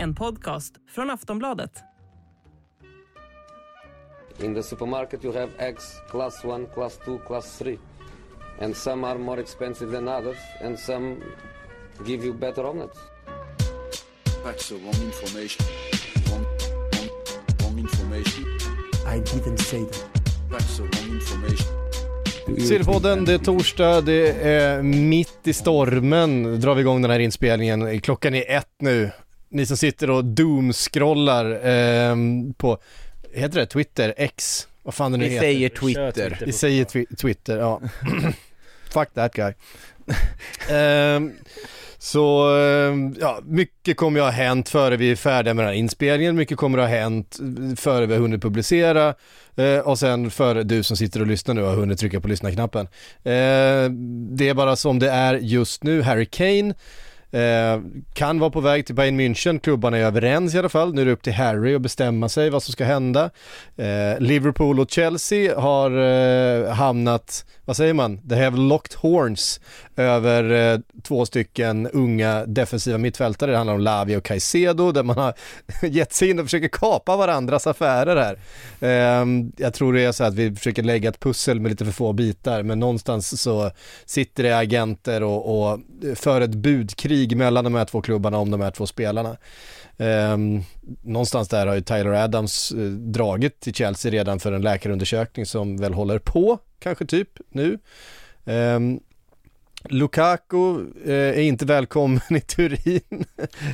En podcast från Aftonbladet. In the supermarket, you have eggs class 1, class 2, class 3. And some are more expensive than others, and some give you better omelets. That's the wrong information. Wrong, wrong, wrong information. I didn't say that. That's the wrong information. Sillypodden, det är torsdag, det är mitt i stormen drar vi igång den här inspelningen. Klockan är ett nu. Ni som sitter och doomscrollar eh, på, heter det Twitter, X, vad fan det nu Vi heter. säger Twitter. Vi säger twi- Twitter, ja. Fuck that guy. Ehm, så, ehm, ja, mycket kommer ju ha hänt före vi är färdiga med den här inspelningen, mycket kommer ha hänt före vi har hunnit publicera eh, och sen före du som sitter och lyssnar nu har hunnit trycka på lyssna-knappen. Eh, det är bara som det är just nu, Harry Kane Eh, kan vara på väg till Bayern München, klubbarna är överens i alla fall. Nu är det upp till Harry att bestämma sig vad som ska hända. Eh, Liverpool och Chelsea har eh, hamnat, vad säger man, they have locked horns över eh, två stycken unga defensiva mittfältare. Det handlar om Lavi och Caicedo där man har gett sig in och försöker kapa varandras affärer här. Eh, jag tror det är så att vi försöker lägga ett pussel med lite för få bitar men någonstans så sitter det agenter och, och för ett budkrig mellan de här två klubbarna om de här två spelarna. Um, någonstans där har ju Tyler Adams eh, dragit till Chelsea redan för en läkarundersökning som väl håller på, kanske typ nu. Um, Lukaku eh, är inte välkommen i Turin.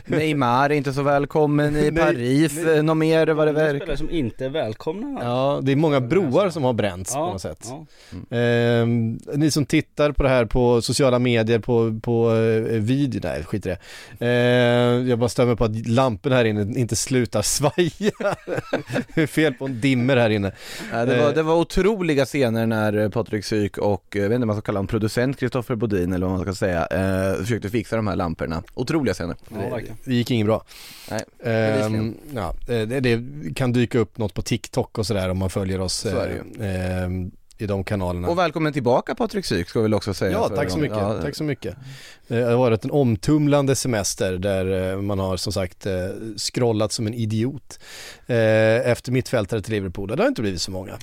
Neymar är inte så välkommen i Paris, nej. eh, något mer vad det verkar. spelare som inte är välkomna. Ja, det är många broar som har bränts på något sätt. ja. Ehm, ni som tittar på det här på sociala medier, på, på eh, video, nej skit i det. Ehm, jag bara stämmer på att lamporna här inne inte slutar svaja. fel på en dimmer här inne. Ja, det, var, det var otroliga scener när eh, Patrik Syk och, eh, jag vet inte om man ska kalla honom producent Kristoffer Bodin eller vad man ska säga, eh, försökte fixa de här lamporna. Otroliga scener. Ja, verkligen. Det gick inget bra. Nej, Ehm, ja, eh, det, det kan dyka upp något på TikTok och sådär om man följer oss Så är det eh, ehm, i de kanalerna. Och välkommen tillbaka Patrik Syk ska vi väl också säga. Ja, tack så mycket. Ja, Tack så mycket. Eh, Det har varit en omtumlande semester där eh, man har som sagt eh, scrollat som en idiot efter mittfältare till Liverpool. Det har inte blivit så många.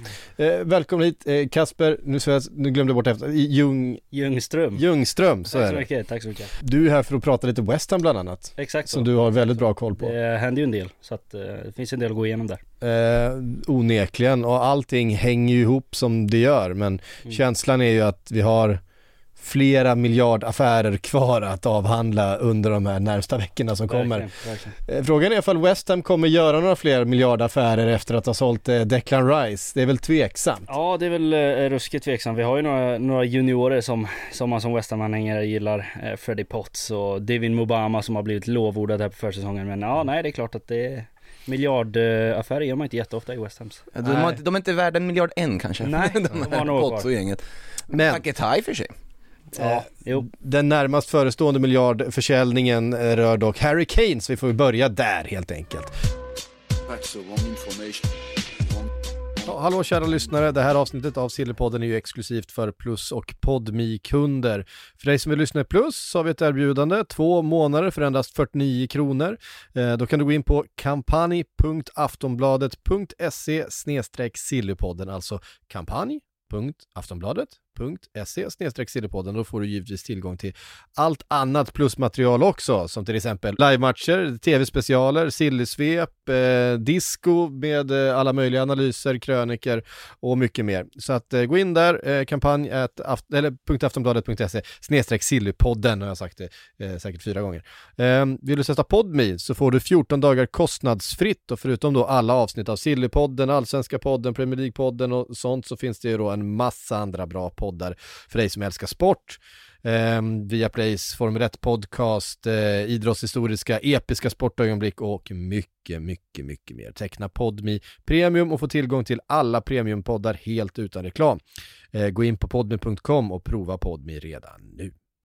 Välkommen hit Kasper, nu, så jag, nu glömde jag bort efter, Ljung, Ljungström. Ljungström, så tack så mycket, tack så mycket. Du är här för att prata lite West Ham bland annat, Exakt så. som du har väldigt bra koll på. Det händer ju en del, så att det finns en del att gå igenom där. Eh, onekligen och allting hänger ju ihop som det gör men Mm. känslan är ju att vi har flera miljardaffärer kvar att avhandla under de här närmsta veckorna som kommer. Verkligen. Eh, Frågan är ifall West Ham kommer göra några fler miljardaffärer efter att ha sålt eh, Declan Rice. Det är väl tveksamt. Ja, det är väl eh, ruskigt tveksamt. Vi har ju några, några juniorer som, som man som West Ham-anhängare gillar. Freddie Potts och Devin Mobama som har blivit lovordad här på försäsongen. Men ja, nej det är klart att det är miljardaffärer gör man inte jätteofta i West Hams. De, har, inte- de är inte värda en miljard än kanske. Nej, de de har här några Potts kvar. och gänget. Men Paketa i för sig. Ja, jo. den närmast förestående miljardförsäljningen eh, rör dock Harry Kane så vi får börja där helt enkelt. That's the wrong information. Ja, hallå kära lyssnare, det här avsnittet av Sillypodden är ju exklusivt för Plus och podmi kunder För dig som vill lyssna i Plus så har vi ett erbjudande, två månader för endast 49 kronor. Eh, då kan du gå in på kampanj.aftonbladet.se sillypodden, alltså patreon.se sillypodden. Då får du givetvis tillgång till allt annat plusmaterial också, som till exempel livematcher, tv-specialer, sillysvep, eh, disco med eh, alla möjliga analyser, kröniker och mycket mer. Så att eh, gå in där, eh, kampanj at aft- eller .aftonbladet.se snedstreck sillypodden har jag sagt det eh, säkert fyra gånger. Eh, vill du sätta Podme så får du 14 dagar kostnadsfritt och förutom då alla avsnitt av Sillypodden, Allsvenska podden, Premier League-podden och sånt så finns det ju då en massa andra bra poddar poddar för dig som älskar sport. Eh, Viaplays Formel 1-podcast, eh, idrottshistoriska, episka sportögonblick och mycket, mycket, mycket mer. Teckna Podmi Premium och få tillgång till alla premiumpoddar helt utan reklam. Eh, gå in på podmi.com och prova Podmi redan nu.